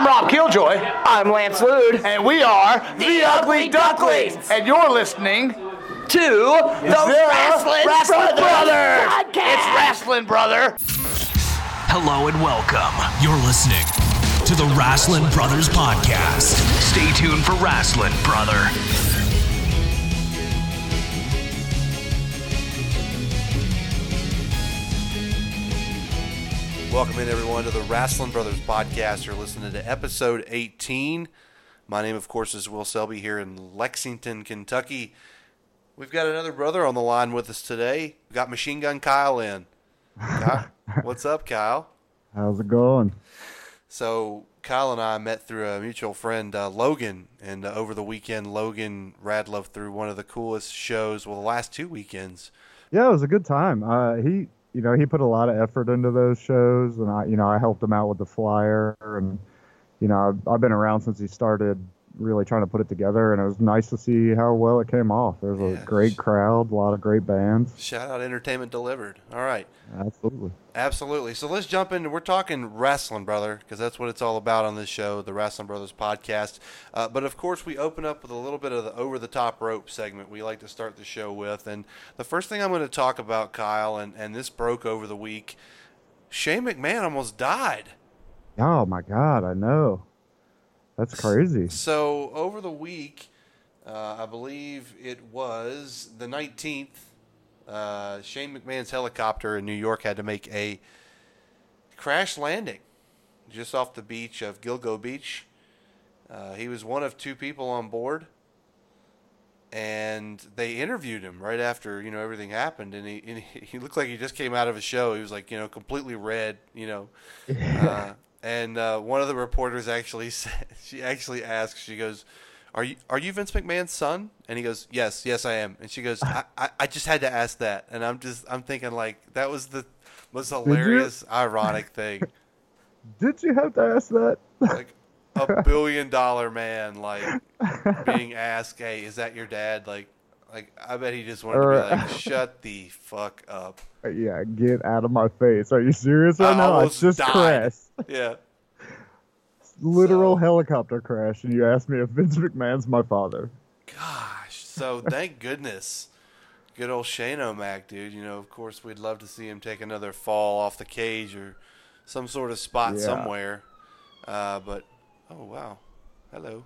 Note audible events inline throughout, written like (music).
I'm Rob Killjoy, I'm Lance Lude. and we are The Ugly Ducklings. And you're listening To the, Wrestling, Wrestling Brothers, Brothers. podcast. It's Wrestling Brother. Hello and welcome. You're listening to the Wrestling Brothers Podcast. Stay tuned for Wrestling Brother. Welcome in, everyone, to the Wrestling Brothers podcast. You're listening to episode 18. My name, of course, is Will Selby here in Lexington, Kentucky. We've got another brother on the line with us today. We've got Machine Gun Kyle in. Kyle, (laughs) what's up, Kyle? How's it going? So, Kyle and I met through a mutual friend, uh, Logan, and uh, over the weekend, Logan Radlove threw one of the coolest shows, well, the last two weekends. Yeah, it was a good time. Uh, he, you know, he put a lot of effort into those shows, and I, you know, I helped him out with the flyer, and you know, I've, I've been around since he started really trying to put it together, and it was nice to see how well it came off. There was Yeah. a great crowd, a lot of great bands. Shout out Entertainment Delivered. All right. Absolutely. Absolutely. So let's jump into. We're talking wrestling, brother, because that's what it's all about on this show, the Wrestling Brothers podcast. Uh, but of course, we open up with a little bit of the over the top rope segment we like to start the show with. And the first thing I'm going to talk about, Kyle, and, and this broke over the week Shane McMahon almost died. Oh my God, I know. That's crazy. So over the week, uh, I believe it was the 19th, uh, Shane McMahon's helicopter in New York had to make a crash landing just off the beach of Gilgo Beach. Uh, he was one of two people on board, and they interviewed him right after you know everything happened, and he and he, (laughs) he looked like he just came out of a show. He was like you know completely red, you know. (laughs) Uh, and uh, one of the reporters actually (laughs) said, she actually asked, she goes, "Are you are you Vince McMahon's son?" And he goes, "Yes, yes, I am." And she goes, "I, I, I just had to ask that." And I'm just I'm thinking like that was the most hilarious, ironic thing. (laughs) Did you have to ask that? Like a billion dollar man like being asked, "Hey, is that your dad?" Like. Like I bet he just wanted to be like, (laughs) "Shut the fuck up." yeah, get out of my face. Are you serious right I now? I just died. crashed. (laughs) Yeah. Literal So- helicopter crash, and you asked me if Vince McMahon's my father. Gosh, so thank goodness. Good old Shane O'Mac, dude. You know, of course, we'd love to see him take another fall off the cage or some sort of spot Yeah. somewhere. Uh, but, oh, wow. Hello.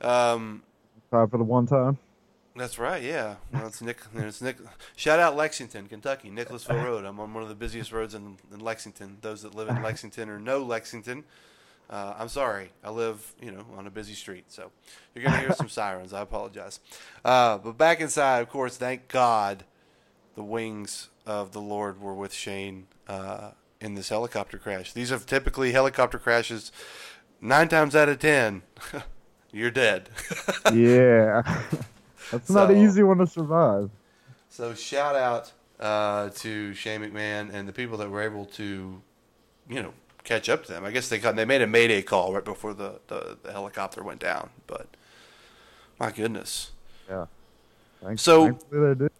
Um, Time for the one time. That's right, yeah. Well, it's Nick. It's Nick. Shout out Lexington, Kentucky, Nicholasville Road. I'm on one of the busiest roads in, in Lexington. Those that live in (laughs) Lexington or know Lexington, uh, I'm sorry. I live, you know, on a busy street, so you're gonna hear some (laughs) sirens. I apologize. Uh, but back inside, of course, thank God, the wings of the Lord were with Shane uh, in this helicopter crash. These are typically helicopter crashes. Nine times out of ten, (laughs) you're dead. Yeah. That's not an easy one to survive. So shout out uh, to Shane McMahon and the people that were able to, you know, catch up to them. I guess they got, they made a mayday call right before the, the, the helicopter went down. But my goodness. Yeah. Thanks, So- thankfully did.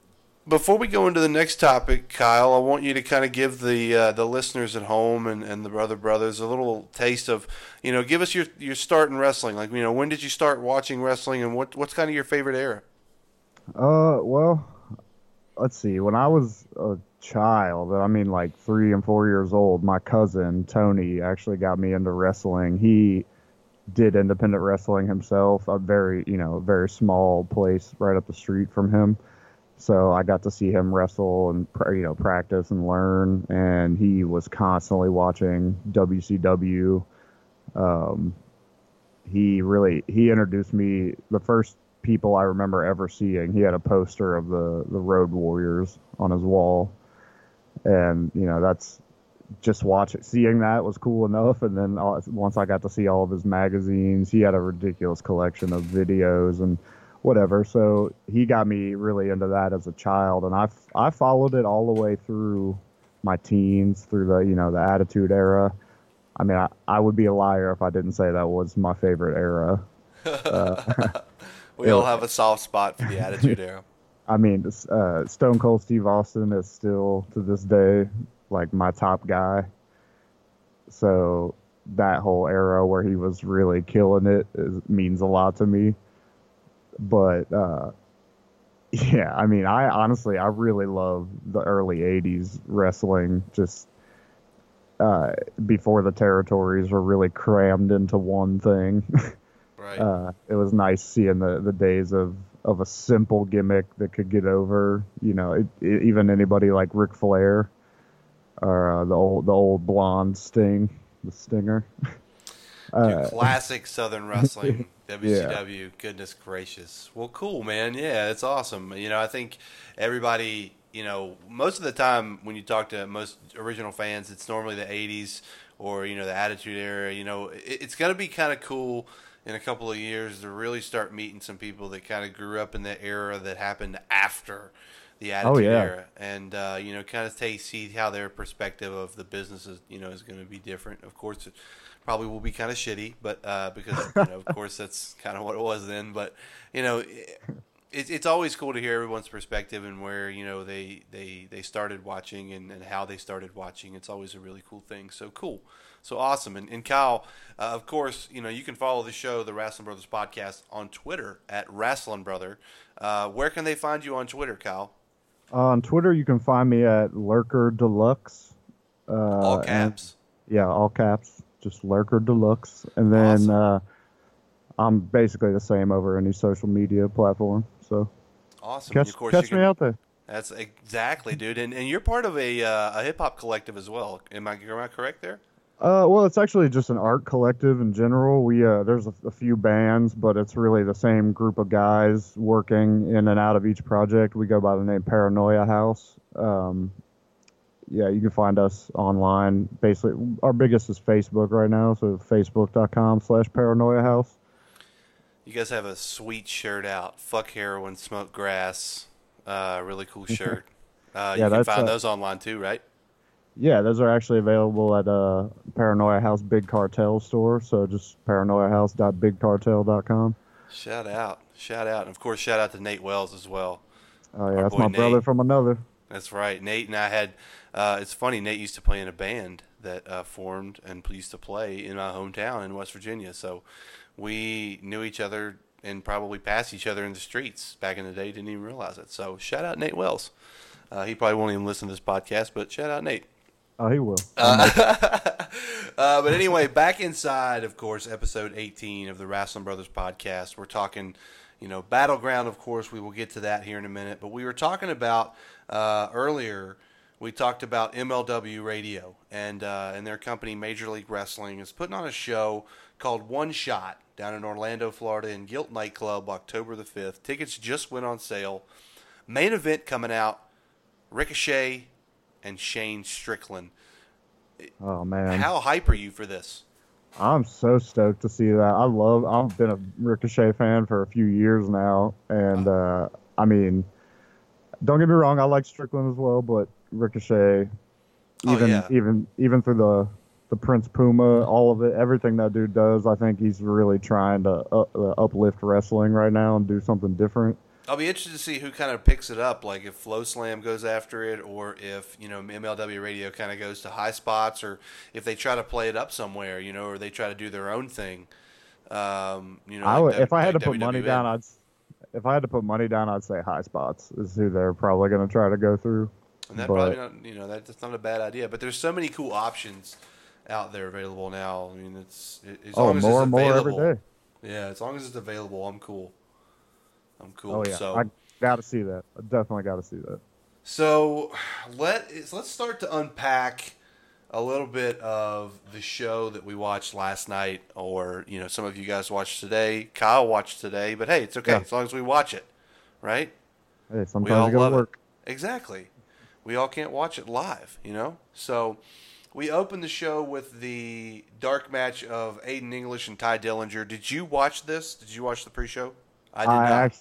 Before we go into the next topic, Kyle, I want you to kind of give the uh, the listeners at home and, and the brother brothers a little taste of, you know, give us your your start in wrestling. Like, you know, when did you start watching wrestling, and what what's kind of your favorite era? Uh, well, let's see. When I was a child, I mean, like three and four years old, my cousin Tony actually got me into wrestling. He did independent wrestling himself. A very, you know, very small place right up the street from him. So I got to see him wrestle and you know practice and learn. And he was constantly watching WCW. Um, he really he introduced me the first people I remember ever seeing. He had a poster of the the Road Warriors on his wall, and you know that's just watching seeing that was cool enough. And then all, once I got to see all of his magazines, he had a ridiculous collection of videos and whatever. So he got me really into that as a child, and I I followed it all the way through my teens, through the you know the Attitude Era. I mean, I, I would be a liar if I didn't say that was my favorite era. (laughs) Uh, (laughs) We all have a soft spot for the Attitude Era. (laughs) I mean, uh, Stone Cold Steve Austin is still to this day like my top guy. So that whole era where he was really killing it is, means a lot to me. But uh, (laughs) yeah, I mean, I honestly I really love the early '80s wrestling. Just uh, before the territories were really crammed into one thing. (laughs) Right. uh, it was nice seeing the, the days of, of a simple gimmick that could get over. You know, it, it, even anybody like Ric Flair or uh, the old the old blonde Sting, the Stinger. (laughs) Dude, classic Southern wrestling, (laughs) WCW. Goodness gracious. Well, cool, man. Yeah, it's awesome. You know, I think everybody, you know, most of the time when you talk to most original fans, it's normally the '80s or you know the Attitude Era. You know, it, it's gonna be kind of cool in a couple of years to really start meeting some people that kind of grew up in that era that happened after the Attitude yeah. Era, and uh, you know, kind of take see how their perspective of the business is, you know, is going to be different. Of course, it probably will be kind of shitty, but uh, because you know, of (laughs) course, that's kind of what it was then. But you know. It, it's always cool to hear everyone's perspective and where you know they they, they started watching and, and how they started watching. It's always a really cool thing. So cool. So awesome. And, and Kyle, uh, of course, you know, you can follow the show, the Wrestling Brothers Podcast, on Twitter at Wrestling Brother. Uh, where can they find you on Twitter, Kyle? on Twitter, you can find me at Lurker Deluxe. Uh, all caps. And, yeah, all caps. Just Lurker Deluxe. And then Awesome. uh, I'm basically the same over any social media platform. So Awesome. catch, of course, catch can, me out there. That's exactly, dude. And, and you're part of a, uh, a hip hop collective as well. Am I, am I correct there? Uh, well, it's actually just an art collective in general. We uh, there's a, a few bands, but it's really the same group of guys working in and out of each project. We go by the name Paranoia House. Um, yeah, you can find us online. Basically, our biggest is Facebook right now, so facebook.com/slash Paranoia House. You guys have a sweet shirt out. Fuck heroin, smoke grass. Uh, really cool (laughs) shirt. Uh, Yeah, you can find uh, those online too, right? Yeah, those are actually available at uh, Paranoia House Big Cartel store. So just paranoiahouse.bigcartel.com. Shout out, shout out, and of course, shout out to Nate Wells as well. Oh yeah, Our that's my brother from another. That's right. Nate and I had. Uh, it's funny. Nate used to play in a band that uh, formed and used to play in my hometown in West Virginia. So we knew each other and probably passed each other in the streets back in the day. Didn't even realize it. So shout out Nate Wells. Uh, he probably won't even listen to this podcast, but shout out Nate. Oh, he will. (laughs) Uh, but anyway, back inside, of course, episode 18 of the Wrestling Brothers podcast. We're talking, you know, Battleground, of course. We will get to that here in a minute. But we were talking about uh, earlier, we talked about MLW Radio and, uh, and their company, Major League Wrestling, is putting on a show called One Shot down in Orlando, Florida, in Gilt Nightclub, October the 5th. Tickets just went on sale. Main event coming out Ricochet and Shane Strickland. Oh man. How hype are you for this? I'm so stoked to see that. I love. I've been a Ricochet fan for a few years now, and uh, I mean, don't get me wrong. I like Strickland as well, but Ricochet, Oh, even yeah. even even through the the Prince Puma, all of it, everything that dude does, I think he's really trying to uh, uplift wrestling right now and do something different. I'll be interested to see who kind of picks it up, like if FloSlam goes after it, or if you know MLW Radio kind of goes to Highspots, or if they try to play it up somewhere, you know, or they try to do their own thing. Um, you know, I like would, W- if I had to put money down, I'd if I had to put money down, I'd say Highspots is who they're probably going to try to go through. And that But- probably not, you know, that's not a bad idea. But there's so many cool options out there available now. I mean, it's it, as Oh, long as more it's and more every day. Yeah, as long as it's available, I'm cool. I'm cool. Oh yeah, So I got to see that. I definitely got to see that. So let let's start to unpack a little bit of the show that we watched last night, or you know, some of you guys watched today. Kyle watched today, but hey, it's okay Yeah. as long as we watch it, right? Hey, We all sometimes you love work. it. Exactly. We all can't watch it live, you know. So we opened the show with the dark match of Aiden English and Tye Dillinger. Did you watch this? Did you watch the pre-show? I did I not. actually,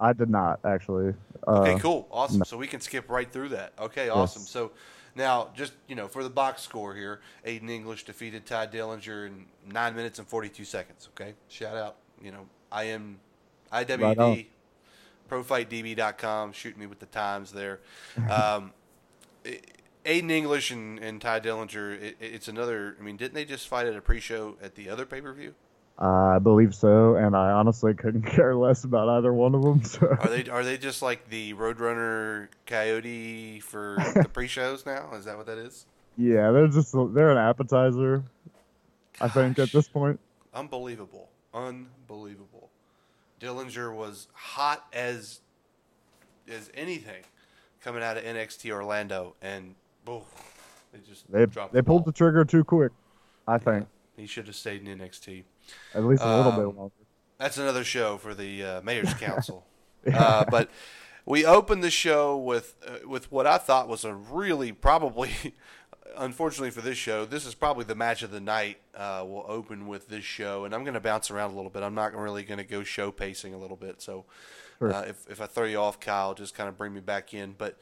I did not actually. Uh, Okay, cool, awesome. So we can skip right through that. Okay, awesome. So now, just you know, for the box score here, Aiden English defeated Tye Dillinger in nine minutes and forty-two seconds. Okay, shout out. You know, I am Right IWD, on. ProFightDB.com. Shoot me with the times there. (laughs) Um, it- Aiden English and, and Tye Dillinger, it, it's another. I mean, didn't they just fight at a pre-show at the other pay-per-view? I believe so, and I honestly couldn't (laughs) care less about either one of them. So. Are they are they just like the Roadrunner Coyote for (laughs) the pre-shows now? Is that what that is? Yeah, they're just they're an appetizer. I think at this point. Unbelievable, unbelievable. Dillinger was hot as as anything coming out of NXT Orlando, and boom, they just They dropped. they the pulled ball. the trigger too quick. I think He should have stayed in NXT. At least a little Um, bit longer. That's another show for the uh, mayor's (laughs) council. uh, but we opened the show with uh, with what I thought was a really probably, (laughs) unfortunately for this show, this is probably the match of the night. Uh, we'll open with this show, and I'm going to bounce around a little bit. I'm not really going to go show pacing a little bit. So Sure. uh, if if I throw you off, Kyle, just kind of bring me back in. But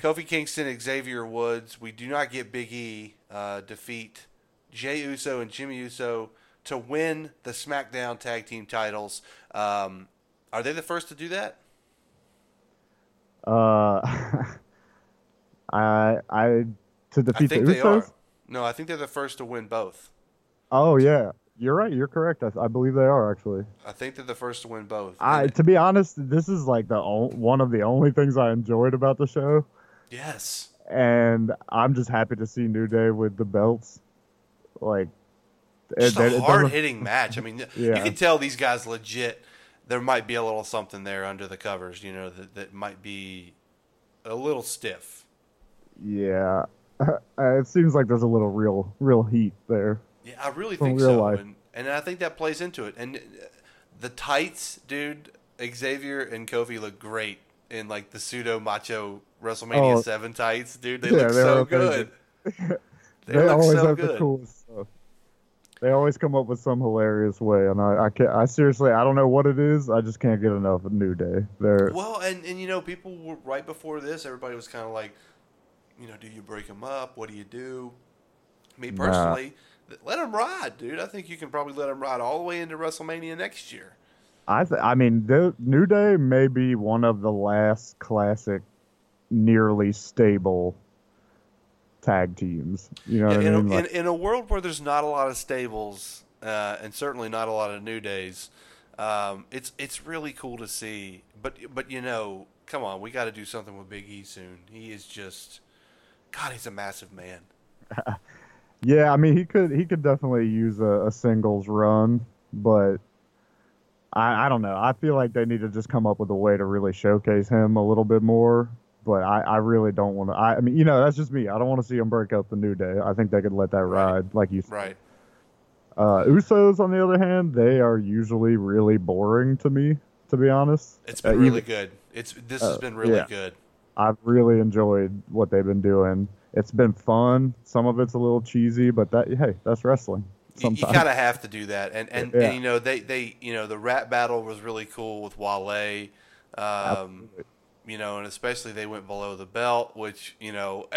Kofi Kingston, Xavier Woods, we do not get Big E uh, defeat Jey Uso and Jimmy Uso to win the SmackDown Tag Team titles. Um, are they the first to do that? Uh, (laughs) I I to I defeat think the they Usos. are. No, I think they're the first to win both. Oh yeah, you're right. You're correct. I, I believe they are actually. I think they're the first to win both. I And- to be honest, this is like the o- one of the only things I enjoyed about the show, yes. and I'm just happy to see New Day with the belts. Like, Just a hard (laughs) hitting match. I mean, you can tell these guys legit. There might be a little something there under the covers, you know, that, that might be a little stiff. Yeah, (laughs) it seems like there's a little real real heat there. Yeah, I really think real so, life. and and I think that plays into it. And uh, the tights, dude, Xavier and Kofi look great in like the pseudo macho WrestleMania Oh. Seven tights, dude. They Yeah, look so amazing. good. (laughs) They, They, look always so have the good. coolest stuff. They always come up with some hilarious way, and I I, can't, I seriously I don't know what it is. I just can't get enough of New Day. They're Well, and and you know, people were right before this. Everybody was kind of like, you know, do you break them up? What do you do? Me personally, th- let them ride, dude. I think you can probably let them ride all the way into WrestleMania next year. I th- I mean, the New Day may be one of the last classic, nearly stable tag teams. You know in, I a, mean? in, Like, in a world where there's not a lot of stables, uh, and certainly not a lot of new days, um, it's it's really cool to see. But but you know, come on, we got to do something with Big E soon. He is just, God, he's a massive man. (laughs) yeah, I mean, he could he could definitely use a, a singles run, but I I don't know. I feel like they need to just come up with a way to really showcase him a little bit more. But I, I really don't want to. I, I mean, you know, that's just me. I don't want to see him break up the New Day. I think they could let that ride, like you said. Right. Uh, Usos, on the other hand, they are usually really boring to me, to be honest. It's Uh, been really even- good. It's this has Uh, been really yeah. good. I've really enjoyed what they've been doing. It's been fun. Some of it's a little cheesy, but that hey, that's wrestling. You, you kind of have to do that, and and, Yeah. and you know they they you know the rap battle was really cool with Wale. Um, Absolutely. You know, and especially they went below the belt, which you know, (laughs)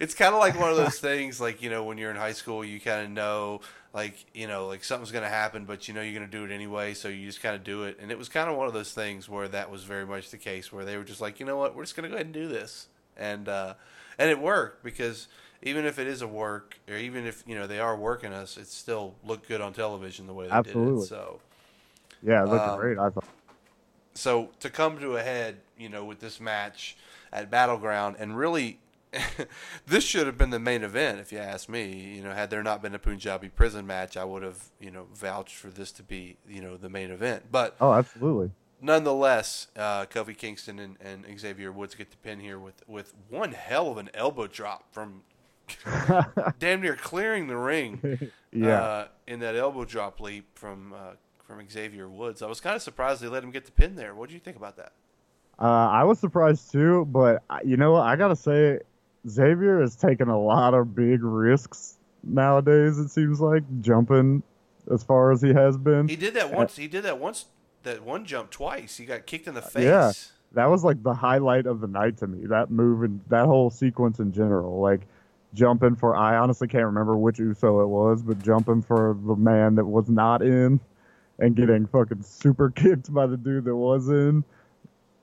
it's kind of like one of those (laughs) things, like you know, when you're in high school, you kind of know, like you know, like something's gonna happen, but you know you're gonna do it anyway, so you just kind of do it, and it was kind of one of those things where that was very much the case, where they were just like, you know what, we're just gonna go ahead and do this, and uh, and it worked because even if it is a work, or even if you know they are working us, it still looked good on television the way they did it. So. yeah, it looked um, great. I thought. So to come to a head, you know, with this match at Battleground, and really, (laughs) this should have been the main event, if you ask me. You know, had there not been a Punjabi prison match, I would have, you know, vouched for this to be, you know, the main event. But Oh, absolutely. nonetheless, uh, Kofi Kingston and, and Xavier Woods get the pin here with with one hell of an elbow drop from (laughs) damn near clearing the ring. (laughs) Yeah. uh, in that elbow drop leap from uh, from Xavier Woods. I was kind of surprised they let him get the pin there. What do you think about that? Uh, I was surprised too, but I- you know what? I gotta say, Xavier has taken a lot of big risks nowadays. It seems like jumping as far as he has been. He did that once. He did that once. That one jump twice. He got kicked in the face. Yeah. that was like the highlight of the night to me. That move and that whole sequence in general, like jumping for I honestly can't remember which Uso it was, but jumping for the man that was not in and getting fucking super (laughs) kicked by the dude that was in.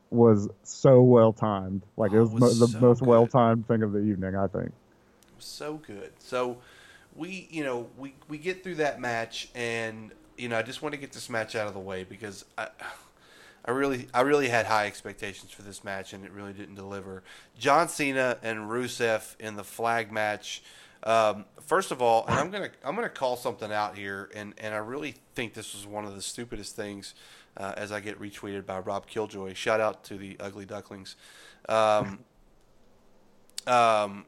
was so well timed. Like it Oh, was, it mo- was the so most well timed thing of the evening, I think. so good. So we, you know, we we get through that match, and you know, I just want to get this match out of the way because I, I really, I really had high expectations for this match, and it really didn't deliver. John Cena and Rusev in the flag match. Um, first of all, and I'm gonna I'm gonna call something out here, and and I really think this was one of the stupidest things. Uh, as I get retweeted by Rob Killjoy, shout out to the Ugly Ducklings. Um, um,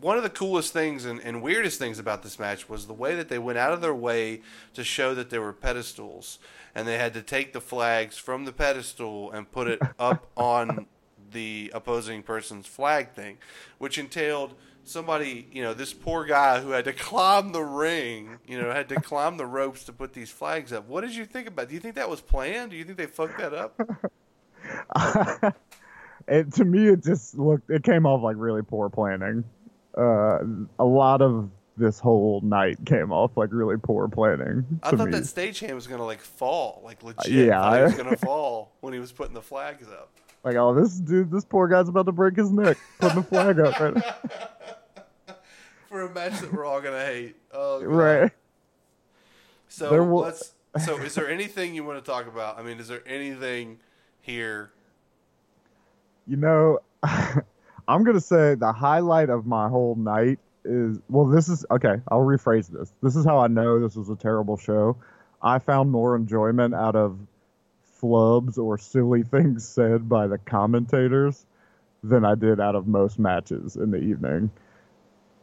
one of the coolest things and, and weirdest things about this match was the way that they went out of their way to show that there were pedestals and they had to take the flags from the pedestal and put it up (laughs) on the opposing person's flag thing which entailed somebody you know this poor guy who had to (laughs) climb the ring you know had to climb the ropes to put these flags up what did you think about do you think that was planned do you think they fucked that up (laughs) it to me it just looked it came off like really poor planning uh a lot of this whole night came off like really poor planning I thought me. that stagehand was gonna like fall, like legit. yeah, he was gonna (laughs) fall when he was putting the flags up. Like oh this dude this poor guy's about to break his neck putting the flag up right, (laughs) for a match that we're all gonna hate. Oh, God. right. So There wa- let's. So, is there anything you want to talk about? I mean, is there anything here? you know (laughs) i'm gonna say the highlight of my whole night is well this is okay i'll rephrase this this is how i know this was a terrible show i found more enjoyment out of flubs or silly things said by the commentators than i did out of most matches in the evening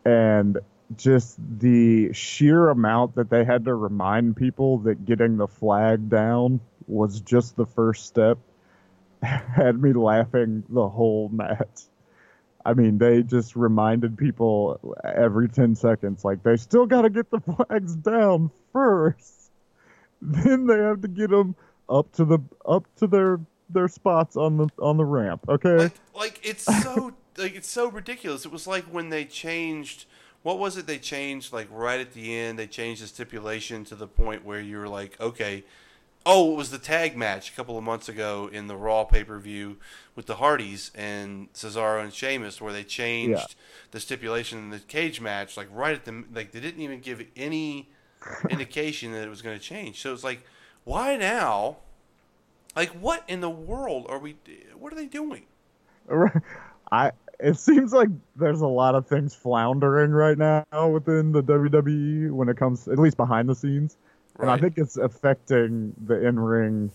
and just the sheer amount that they had to remind people that getting the flag down was just the first step (laughs) had me laughing the whole match. I mean, they just reminded people every 10 seconds, like, they still got to get the flags down first. (laughs) Then they have to get them up to the up to their their spots on the on the ramp. Okay. Like, like it's so (laughs) like it's so ridiculous. It was like when they changed. What was it they changed? Like right at the end, they changed the stipulation to the point where you were like, okay. Oh, it was the tag match a couple of months ago in the Raw pay per view with the Hardys and Cesaro and Sheamus, where they changed Yeah. the stipulation in the cage match, like right at the like they didn't even give any indication that it was going to change. So it's like, why now? Like, what in the world are we? What are they doing? (laughs) I it seems like there's a lot of things floundering right now within the WWE when it comes at least behind the scenes. And I think it's affecting the in-ring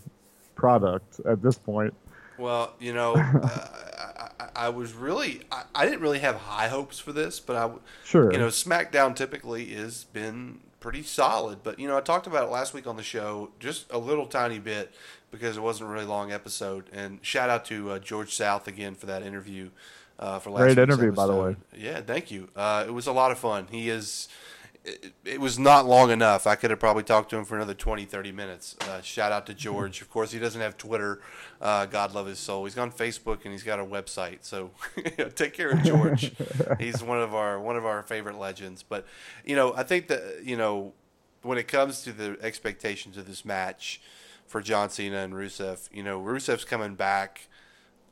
product at this point. Well, you know, (laughs) uh, I, I, I was really, I, I didn't really have high hopes for this, but I, Sure. you know, SmackDown typically has been pretty solid. But you know, I talked about it last week on the show, just a little tiny bit because it wasn't a really long episode. And shout out to uh, George South again for that interview. Uh, for last Great interview, by the way. Yeah, thank you. Uh, it was a lot of fun. He is. It, it was not long enough. I could have probably talked to him for another 20, 30 minutes. Uh, shout out to George. Of course, he doesn't have Twitter. Uh, God love his soul. He's on Facebook and he's got a website. So (laughs) take care of George. (laughs) he's one of our one of our favorite legends. But you know, I think that you know when it comes to the expectations of this match for John Cena and Rusev, you know, Rusev's coming back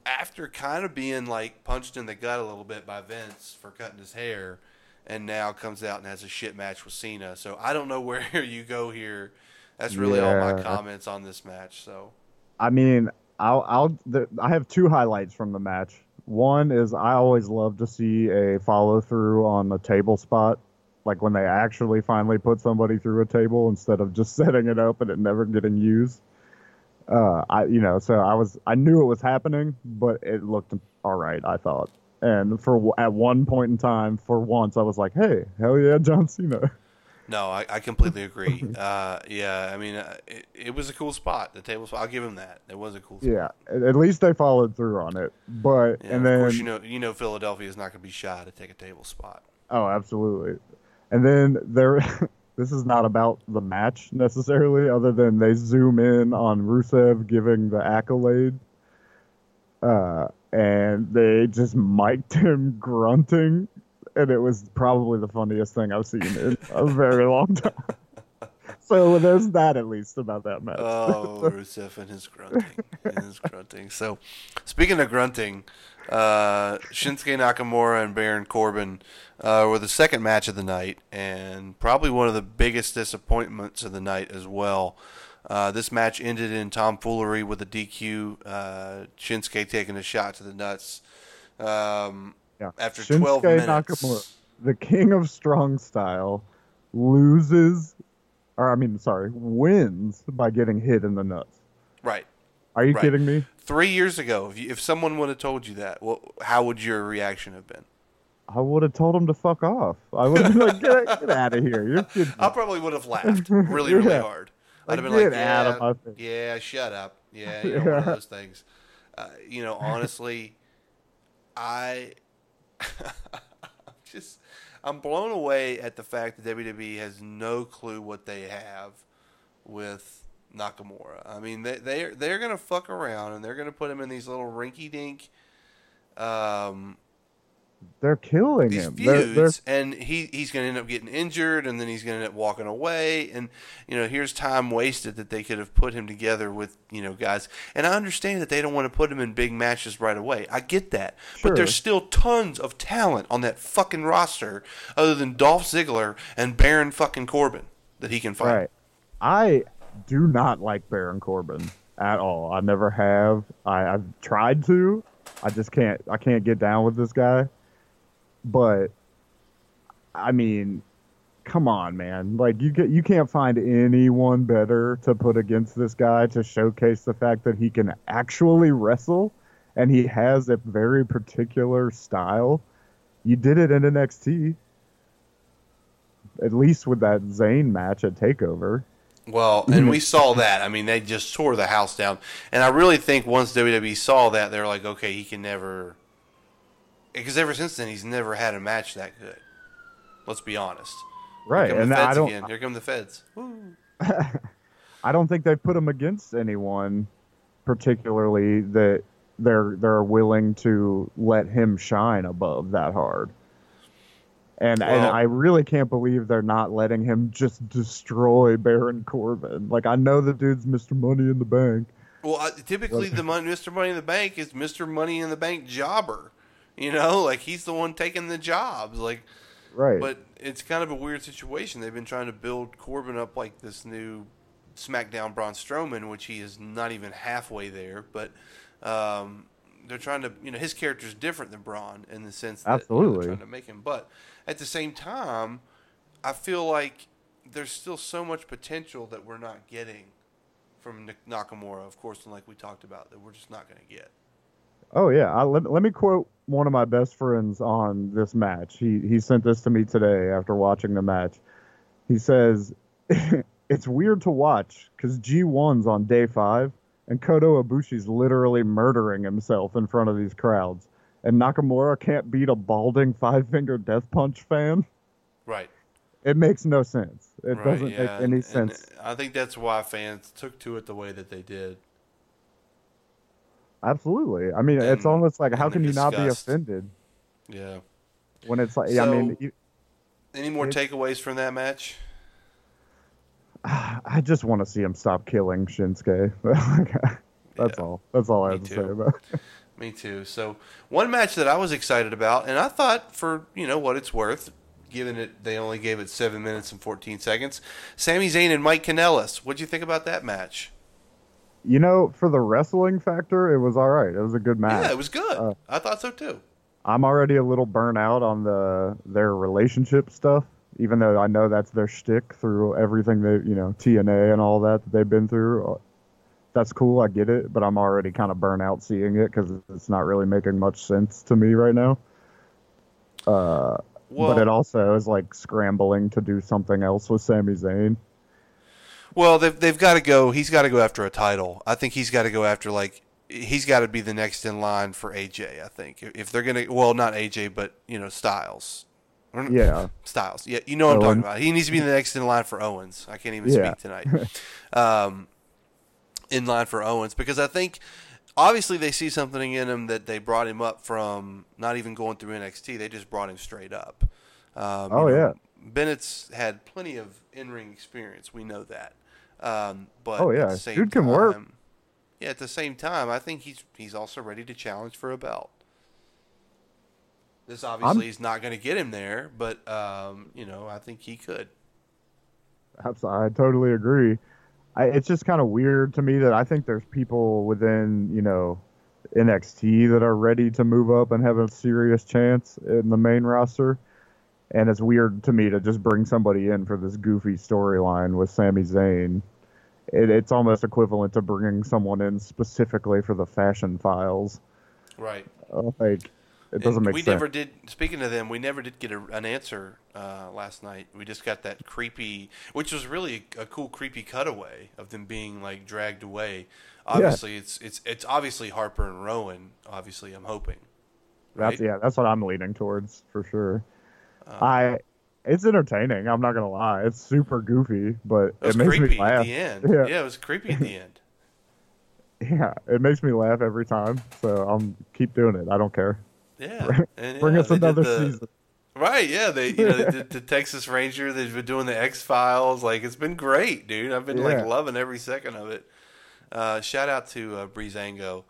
after kind of being like punched in the gut a little bit by Vince for cutting his hair, and now comes out and has a shit match with Cena. So I don't know (laughs) where you go here. That's really all my comments on this match. So I mean, I'll, I'll, the, I have two highlights from the match. One is I always love to see a follow through on a table spot, like when they actually finally put somebody through a table instead of just (laughs) setting it up and it never getting used. Uh, I, you know, so I was, I knew it was happening, but it looked all right. I thought, and for at one point in time, for once, I was like, hey, hell yeah, John Cena. no, I, I completely agree. (laughs) uh, yeah, I mean, uh, it, it was a cool spot. The table spot. I'll give him that. It was a cool. Spot. Yeah, at at least they followed through on it. But Yeah, and of then course, you know, you know, Philadelphia is not going to be shy to take a table spot. Oh, absolutely. And then there, (laughs) this is not about the match necessarily, other than they zoom in on Rusev giving the accolade, uh, and they just mic'd him grunting, and it was probably the funniest thing I've seen in a very long time. So there's that at least about that match. Oh, (laughs) Rusev and his grunting. Yeah. is grunting. So, speaking of grunting, uh, Shinsuke Nakamura and Baron Corbin uh, were the second match of the night, and probably one of the biggest disappointments of the night as well. Uh, this match ended in tomfoolery with a DQ. Uh, Shinsuke taking a shot to the nuts. Um, Yeah. After Shinsuke 12 minutes. Nakamura, the king of strong style, loses, or I mean, sorry, wins by getting hit in the nuts. Right. Are you Right. kidding me? Three years ago, if, you, if someone would have told you that, well, how would your reaction have been? I would have told him to fuck off. I would have been like, get, get (laughs) out of here. I probably would have laughed really, really (laughs) Yeah. hard. I'd have been like, yeah, my yeah, shut up. Yeah, (laughs) you know, one of those things. Uh, you know, honestly, I (laughs) just I'm blown away at the fact that WWE has no clue what they have with Nakamura. I mean, they they're they're gonna fuck around and they're gonna put him in these little rinky dink. Um, They're killing these him. They're, feuds, they're, and he he's going to end up getting injured, and then he's going to end up walking away, and you know here's time wasted that they could have put him together with you know guys. And I understand that they don't want to put him in big matches right away. I get that, Sure. but there's still tons of talent on that fucking roster, other than Dolph Ziggler and Baron fucking Corbin that he can fight. right. I do not like Baron Corbin at all. I never have. I, I've tried to. I just can't. I can't get down with this guy. But I mean, come on, man. Like you get, you can't find anyone better to put against this guy to showcase the fact that he can actually wrestle and he has a very particular style. You did it in NXT. At least with that Zayn match at Takeover. Well, and we (laughs) saw that. I mean, they just tore the house down. And I really think once WWE saw that, they're like, okay, he can never. Because ever since then, he's never had a match that good. Let's be honest. Right, Here come and the I don't. again. Here come the feds. Woo. (laughs) I don't think they've put him against anyone particularly that they're they're willing to let him shine above that hard. And and I really can't believe they're not letting him just destroy Baron Corbin. Like I know the dude's Mr. Money in the Bank. Well, typically, the mon- Mr. Money in the Bank is Mr. Money in the Bank jobber. You know, like he's the one taking the jobs. Like, Right. But it's kind of a weird situation. They've been trying to build Corbin up like this new SmackDown Braun Strowman, which he is not even halfway there. But um, they're trying to, you know, his character is different than Braun in the sense that you know, Absolutely. they're trying to make him. But at the same time, I feel like there's still so much potential that we're not getting from Nakamura, of course, and like we talked about, that we're just not going to get. Oh yeah, I, let, let me quote one of my best friends on this match. He he sent this to me today after watching the match. He says, (laughs) "It's weird to watch because G1's on day five, and Kota Ibushi's literally murdering himself in front of these crowds, and Nakamura can't beat a balding five finger death punch fan. Right. It makes no sense. It right. doesn't yeah. make any and- sense. And I think that's why fans took to it the way that they did. Absolutely. I mean, it's almost like how can you not be offended Yeah. when it's like? I mean, you, Any more It- takeaways from that match? (sighs) I just want to see him stop killing Shinsuke. (laughs) That's Yeah. all. That's all I Me have to say about it. (laughs) Me too. So one match that I was excited about, and I thought for you know what it's worth, given it they only gave it seven minutes and fourteen seconds. Sami Zayn and Mike Kanellis. What'd you think about that match? You know, for the wrestling factor, it was all right. It was a good match. Yeah, it was good. Uh, I thought so too. I'm already a little burnt out on the their relationship stuff, even though I know that's their shtick through everything they, you know, TNA and all that that they've been through. Uh, That's cool, I get it, but I'm already kind of burnt out seeing it because it's not really making much sense to me right now. Uh, Well, but it also is like scrambling to do something else with Sami Zayn. Well, they've they've got to go. He's got to go after a title. I think he's got to go after like he's got to be the next in line for AJ. I think if they're gonna, well, not AJ, but you know Styles. Yeah. Styles. Yeah, you know what I'm talking about. He needs to be the next in line for Owens. I can't even Yeah. speak tonight. (laughs) um, in line for Owens because I think obviously they see something in him that they brought him up from not even going through NXT. They just brought him straight up. Um, you Oh, know, yeah. Bennett's had plenty of in-ring experience. We know that. Um, but Oh, at yeah. the same Dude can work. yeah, at the same time, I think he's he's also ready to challenge for a belt. This obviously is not going to get him there, but um, you know, I think he could. Absolutely, I totally agree. I, it's just kind of weird to me that I think there's people within, you know, NXT that are ready to move up and have a serious chance in the main roster. And it's weird to me to just bring somebody in for this goofy storyline with Sami Zayn. It, it's almost equivalent to bringing someone in specifically for the fashion files. Right. Uh, like, it doesn't And make we sense. never did. Speaking of them, we never did get a, an answer uh, last night. We just got that creepy, which was really a cool creepy cutaway of them being like dragged away. Obviously, it's it's it's obviously Harper and Rowan. Obviously, I'm hoping. That's right? yeah, that's what I'm leaning towards for sure. Uh, I it's entertaining. I'm not gonna lie. It's super goofy, but It was it makes creepy me laugh. at the end. (laughs) Yeah. Yeah. it was creepy at the end. (laughs) (laughs) Yeah, it makes me laugh every time. So I'm keep doing it. I don't care. Yeah. And, Bring yeah, us another the- season. Right, yeah, they you know they did the Texas Ranger. They've been doing the X Files. Like it's been great, dude. I've been Yeah. like loving every second of it. Uh, shout out to uh, Breezango,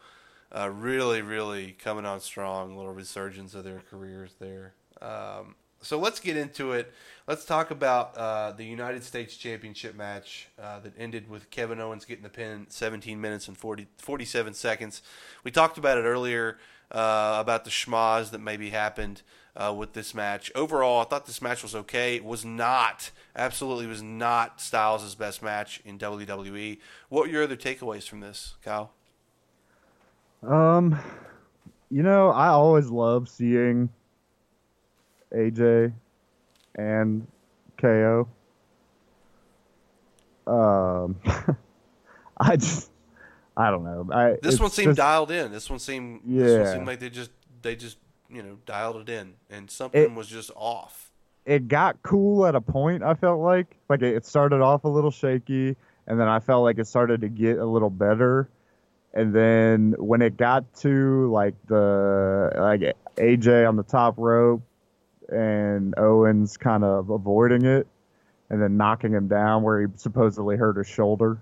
uh, really, really coming on strong. Little resurgence of their careers there. Um, so let's get into it. Let's talk about uh, the United States Championship match uh, that ended with Kevin Owens getting the pin 17 minutes and 40, 47 seconds. We talked about it earlier uh, about the schmaz that maybe happened uh, with this match. Overall, I thought this match was okay. It was not, absolutely was not Styles' best match in WWE. What were your other takeaways from this, Kyle? Um, you know, I always love seeing AJ and KO. Um, (laughs) I just, I don't know. I This one seemed just- dialed in. This one seemed, this one Yeah. seemed like they just, they just, you know, dialed it in, and something was just off. it got cool at a point. I felt like like it it started off a little shaky, and then I felt like it started to get a little better. And then when it got to like the like AJ on the top rope and Owens kind of avoiding it and then knocking him down where he supposedly hurt his shoulder,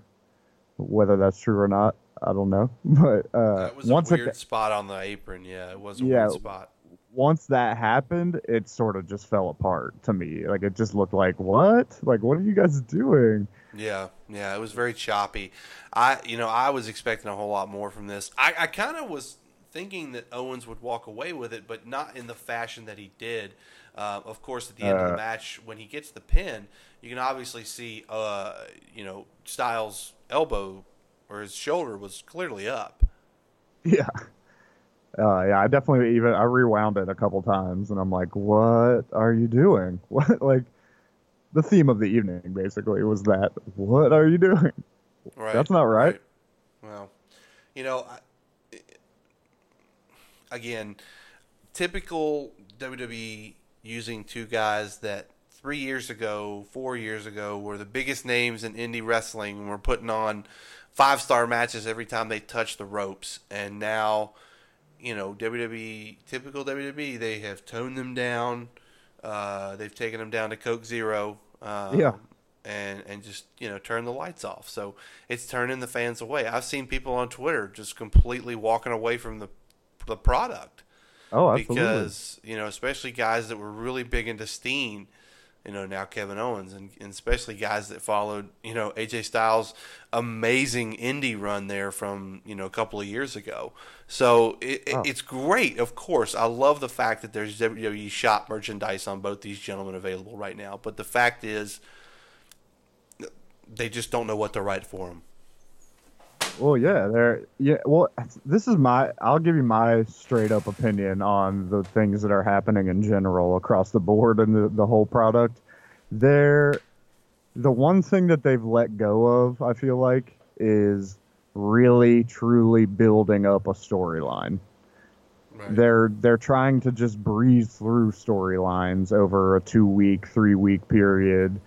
whether that's true or not, I don't know. (laughs) But uh, That was once a weird spot on the apron. Yeah, it was a Yeah. weird spot. once that happened, it sort of just fell apart to me. Like it just looked like what? Like what are you guys doing? Yeah, yeah, it was very choppy. I, you know, I was expecting a whole lot more from this. I, I kind of was thinking that Owens would walk away with it, but not in the fashion that he did. Uh, of course, at the end of the Uh. match, when he gets the pin, you can obviously see, uh, you know, Styles' elbow or his shoulder was clearly up. Yeah. Uh, yeah, I definitely even I rewound it a couple times, and I'm like, "What are you doing? (laughs) What like?" The theme of the evening basically was that. What are you doing? Right. That's not right. Well, you know, again, typical WWE using two guys that three years ago, four years ago, were the biggest names in indie wrestling and were putting on five star matches every time they touched the ropes. And now, you know, WWE, typical WWE, they have toned them down. Uh, they've taken them down to Coke Zero. Um, Yeah. And, and just you know turn the lights off. So it's turning the fans away. I've seen people on Twitter just completely walking away from the the product Oh, absolutely. because you know, especially guys that were really big into Steen, you know, now Kevin Owens, and, and especially guys that followed, you know, AJ Styles' amazing indie run there from you know a couple of years ago. So it, Oh. it's great, of course. I love the fact that there's WWE shop merchandise on both these gentlemen available right now. But the fact is, they just don't know what to write for them. Well, yeah, there. Yeah, well, this is my. I'll give you my straight up opinion on the things that are happening in general across the board and the the whole product. They're the one thing that they've let go of. I feel like is really truly building up a storyline. They're they're trying to just breeze through storylines over a two week, three week period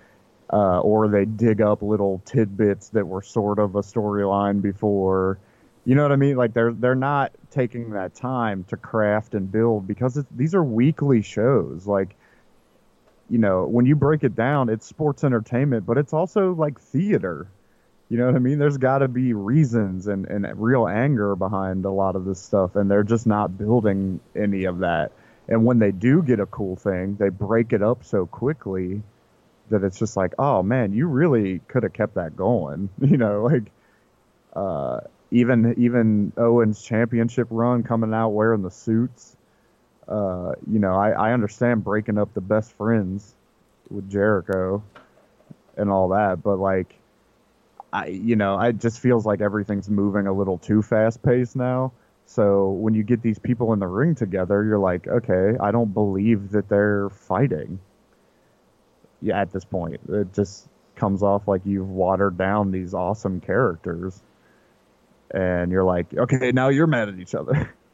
uh, or they dig up little tidbits that were sort of a storyline before. You know what I mean? Like they're they're not taking that time to craft and build because these are weekly shows. Like, you know, when you break it down, it's sports entertainment, but it's also like theater. You know what I mean? There's got to be reasons and, and real anger behind a lot of this stuff, and they're just not building any of that. And when they do get a cool thing, they break it up so quickly that it's just like, oh man, you really could have kept that going. (laughs) You know, like uh, even even Owen's championship run coming out wearing the suits. Uh, you know, I, I understand breaking up the best friends with Jericho and all that, but like I you know, it just feels like everything's moving a little too fast paced now. So when you get these people in the ring together, you're like, okay, I don't believe that they're fighting. Yeah, at this point, it just comes off like you've watered down these awesome characters, and you're like, okay, now you're mad at each other. (laughs)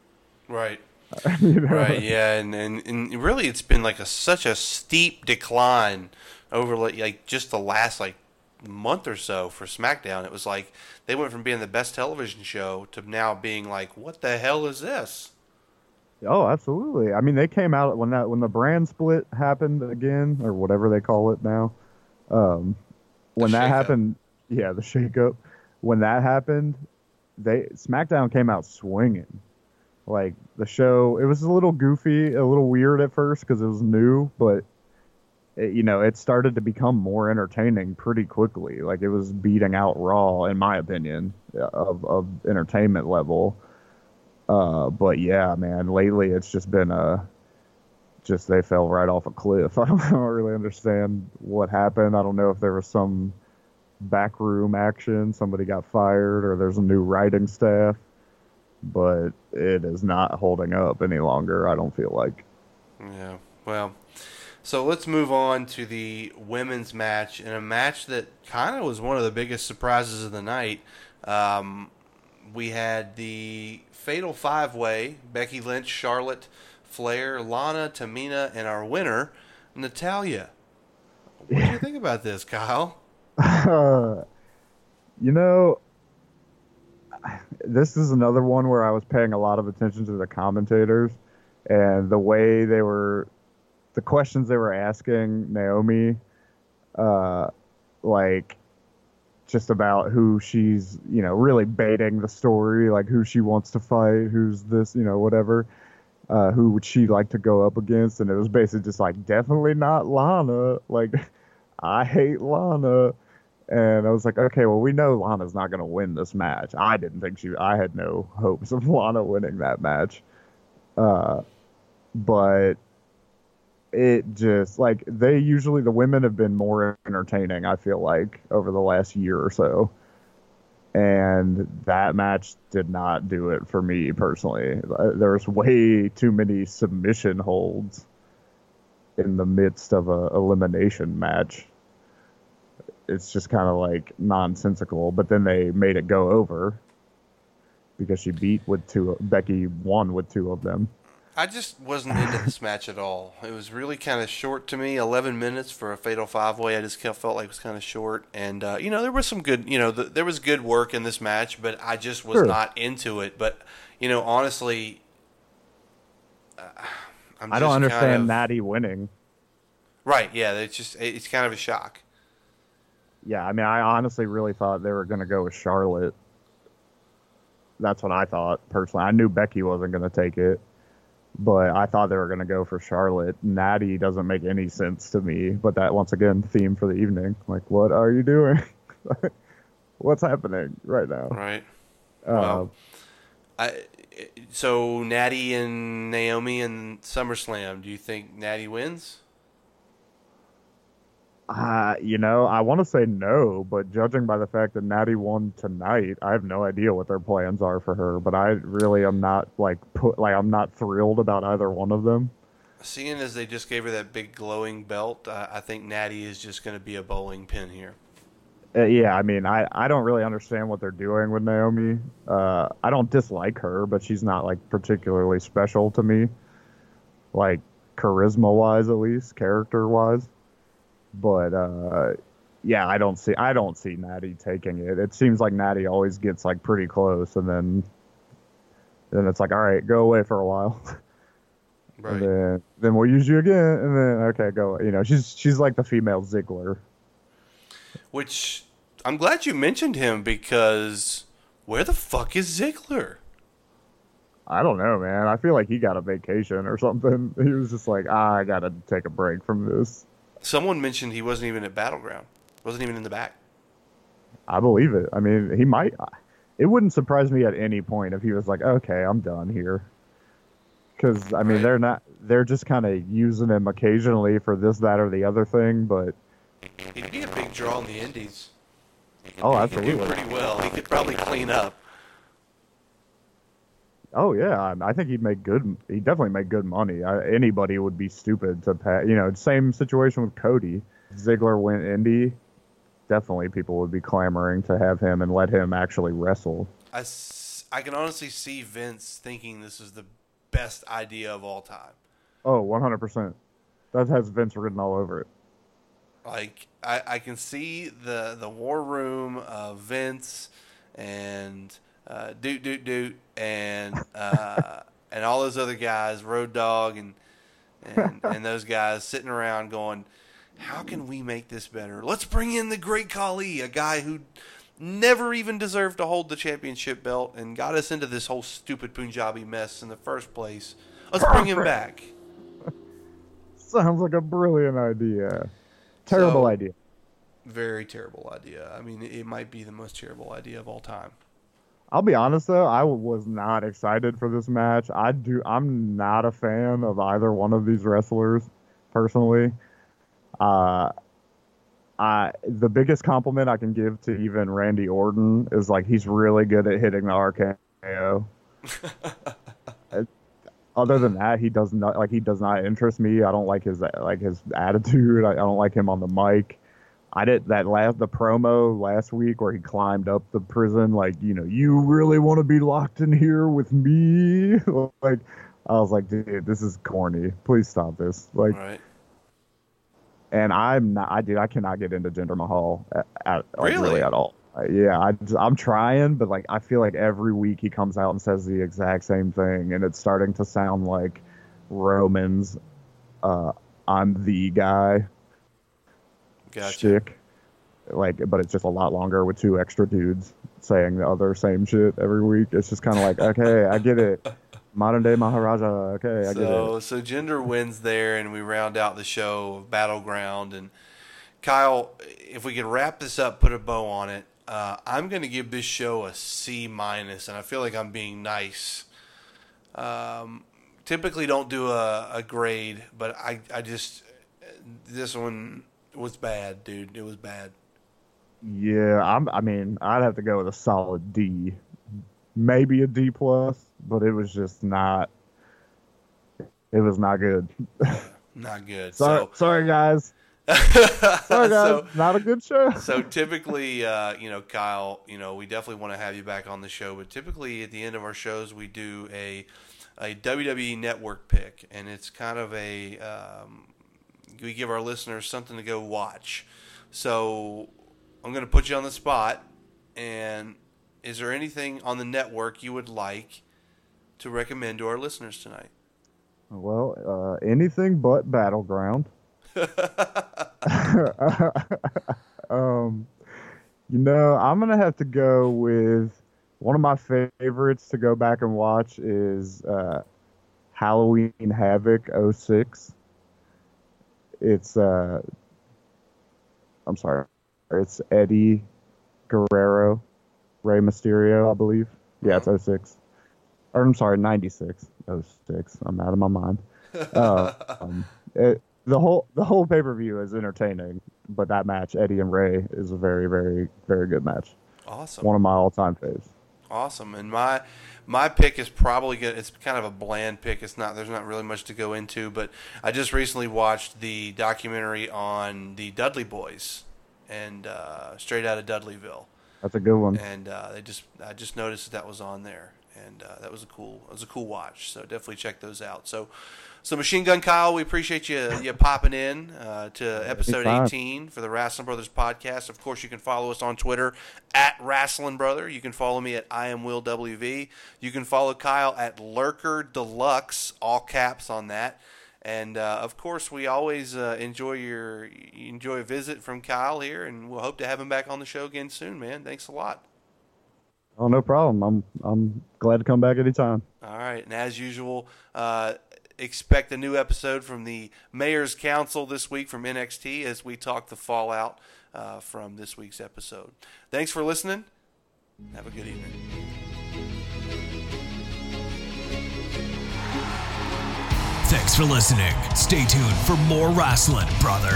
Right. (laughs) you know? Right. Yeah. And, and, and really, it's been like a such a steep decline over like, like just the last like month or so for SmackDown. It was like they went from being the best television show to now being like, what the hell is this? Oh, absolutely. I mean, they came out when that when the brand split happened again, or whatever they call it now. Um, when that shakeup. happened, yeah, the shakeup. When that happened, they SmackDown came out swinging. Like the show, it was a little goofy, a little weird at first because it was new, but it, you know, it started to become more entertaining pretty quickly. Like it was beating out Raw, in my opinion, of of entertainment level. Uh, but yeah, man, lately it's just been a just they fell right off a cliff. I (laughs) don't, I don't really understand what happened. I don't know if there was some backroom action, somebody got fired, or there's a new writing staff. But it is not holding up any longer. I don't feel like. Yeah. Well, so let's move on to the women's match, and a match that kind of was one of the biggest surprises of the night. Um, we had the Fatal Five Way: Becky Lynch, Charlotte, Flair, Lana, Tamina, and our winner, Natalya. What do you think about this, Kyle? (laughs) you know, this is another one where I was paying a lot of attention to the commentators and the way they were, the questions they were asking Naomi, uh, like just about who she's, you know, really baiting the story, like who she wants to fight, who's this, you know, whatever. Uh, who would she like to go up against? And it was basically just like, definitely not Lana. Like, (laughs) I hate Lana. And I was like, okay, well, we know Lana's not going to win this match. I didn't think she, I had no hopes of (laughs) Lana winning that match. Uh, but it just, like, they usually, the women have been more entertaining, I feel like, over the last year or so. And that match did not do it for me personally. Uh, There's way too many submission holds in the midst of a elimination match it's just kind of like nonsensical. But then they made it go over because she beat with two. Becky won with two of them. I just wasn't into this match at all. It was really kind of short to me. Eleven minutes for a fatal five way. I just kind of felt like it was kind of short. And uh, you know, there was some good. You know, the, there was good work in this match, but I just was Sure. not into it. But you know, honestly, uh, I'm I don't understand kind of, Natty winning. Right? Yeah, it's just it's kind of a shock. Yeah, I mean, I honestly really thought they were going to go with Charlotte. That's what I thought personally. I knew Becky wasn't going to take it, but I thought they were going to go for Charlotte. Natty doesn't make any sense to me. But that once again, theme for the evening. Like, what are you doing? (laughs) What's happening right now? Right. Uh, Well, I so Natty and Naomi and SummerSlam. Do you think Natty wins? Uh, you know, I want to say no, but judging by the fact that Natty won tonight, I have no idea what their plans are for her. But I really am not like put like I'm not thrilled about either one of them. Seeing as they just gave her that big glowing belt, uh, I think Natty is just going to be a bowling pin here. Uh, yeah, I mean, I I don't really understand what they're doing with Naomi. Uh, I don't dislike her, but she's not like particularly special to me, like charisma wise, at least character wise. But uh, yeah, I don't see I don't see Natty taking it. It seems like Natty always gets like pretty close, and then then it's like, all right, go away for a while. (laughs) Right. And then, then we'll use you again, and then okay, go. You know, she's she's like the female Ziggler. Which I'm glad you mentioned him because where the fuck is Ziggler? I don't know, man. I feel like he got a vacation or something. (laughs) He was just like, ah, I gotta take a break from this. Someone mentioned he wasn't even at Battleground. Wasn't even in the back. I believe it. I mean, he might. It wouldn't surprise me at any point if he was like, okay, I'm done here. Because I mean, Right. they're not. They're just kind of using him occasionally for this, that, or the other thing. But He'd be a big draw in the Indies. oh, absolutely. He could do absolutely. pretty well. He could probably clean up. Oh yeah, I- I think he'd make good. He'd definitely make good money. I, anybody would be stupid to pay. You know, same situation with Cody. Ziggler went indie. Definitely, people would be clamoring to have him and let him actually wrestle. I, s- I can honestly see Vince thinking this is the best idea of all time. Oh, 100 percent. That has Vince written all over it. Like I, I can see the the war room of Vince and uh, Doot Doot Doot and uh, and all those other guys, Road Dog and and and (laughs) those guys sitting around going, "How can we make this better? Let's bring in the Great Khali, a guy who never even deserved to hold the championship belt and got us into this whole stupid Punjabi mess in the first place. Let's bring him back." Sounds like a brilliant idea. Terrible So- idea. Very terrible idea. I mean, it might be the most terrible idea of all time. I'll be honest though, I was not excited for this match. I do. I'm not a fan of either one of these wrestlers, personally. Uh, I the biggest compliment I can give to even Randy Orton is like he's really good at hitting the RKO. (laughs) Other than that, he does not like he does not interest me. I don't like his like his attitude. I, I don't like him on the mic. I did that last the promo last week where he climbed up the prison like you know you really want to be locked in here with me? (laughs) Like I was like dude this is corny. Please stop this. Like Right? and I'm not I do I cannot get into Jinder Mahal at, at like, Really? really at all. Uh, yeah I, I'm trying but like I feel like every week he comes out and says the exact same thing and it's starting to sound like Roman's uh I'm the guy Gotcha. shtick. Like, but it's just a lot longer with two extra dudes saying the other same shit every week. It's just kind of like, okay, I get it. (laughs) Modern day Maharaja. Okay, I get So, it. so Jinder wins there, and we round out the show of Battleground. And Kyle, if we could wrap this up, put a bow on it. Uh, I'm going to give this show a C minus, and I feel like I'm being nice. Um, typically, don't do a, a grade, but I, I just this one was bad, dude. It was bad. Yeah, I'm. I mean, I'd have to go with a solid D, maybe a D plus, but it was just not. It was not good. Not good. (laughs) Sorry, so, sorry guys. (laughs) Sorry guys. so not a good show. so typically, uh, you know, Kyle, you know, we definitely want to have you back on the show, but typically at the end of our shows, we do a a WWE Network pick, and it's kind of a um, we give our listeners something to go watch. So I'm going to put you on the spot, and is there anything on the network you would like to recommend to our listeners tonight? Well, uh, anything but battleground. (laughs) (laughs) um, you know, I'm gonna have to go with one of my favorites to go back and watch is uh, Halloween Havoc 06. It's uh, I'm sorry, it's Eddie Guerrero, Rey Mysterio, I believe. Yeah, it's 06. Or I'm sorry, 96. 06. I'm out of my mind. Uh, (laughs) um, it, the whole the whole pay per view is entertaining, but that match, Eddie and Rey, is a very very very good match. Awesome. One of my all time faves. Awesome. And my my pick is probably good. It's kind of a bland pick. It's not. There's not really much to go into. But I just recently watched the documentary on the Dudley Boyz and uh, straight out of Dudleyville. That's a good one. And uh, they just I just noticed that, that was on there, and uh, that was a cool it was a cool watch. So definitely check those out. So. So Machine Gun Kyle, we appreciate you you popping in uh, to episode 18 for the Wrestling Brothers podcast. Of course, you can follow us on Twitter at Wrestling Brother. You can follow me at I am Will WV. You can follow Kyle at Lurker Deluxe, all caps on that. And uh, of course, we always uh, enjoy your enjoy a visit from Kyle here, and we'll hope to have him back on the show again soon, man. Thanks a lot. Oh, no problem. I'm I'm glad to come back anytime. All right, and as usual, uh, expect a new episode from the Mayor's Council this week from NXT as we talk the fallout uh, from this week's episode. Thanks for listening. Have a good evening. Thanks for listening. Stay tuned for more wrestling, brother.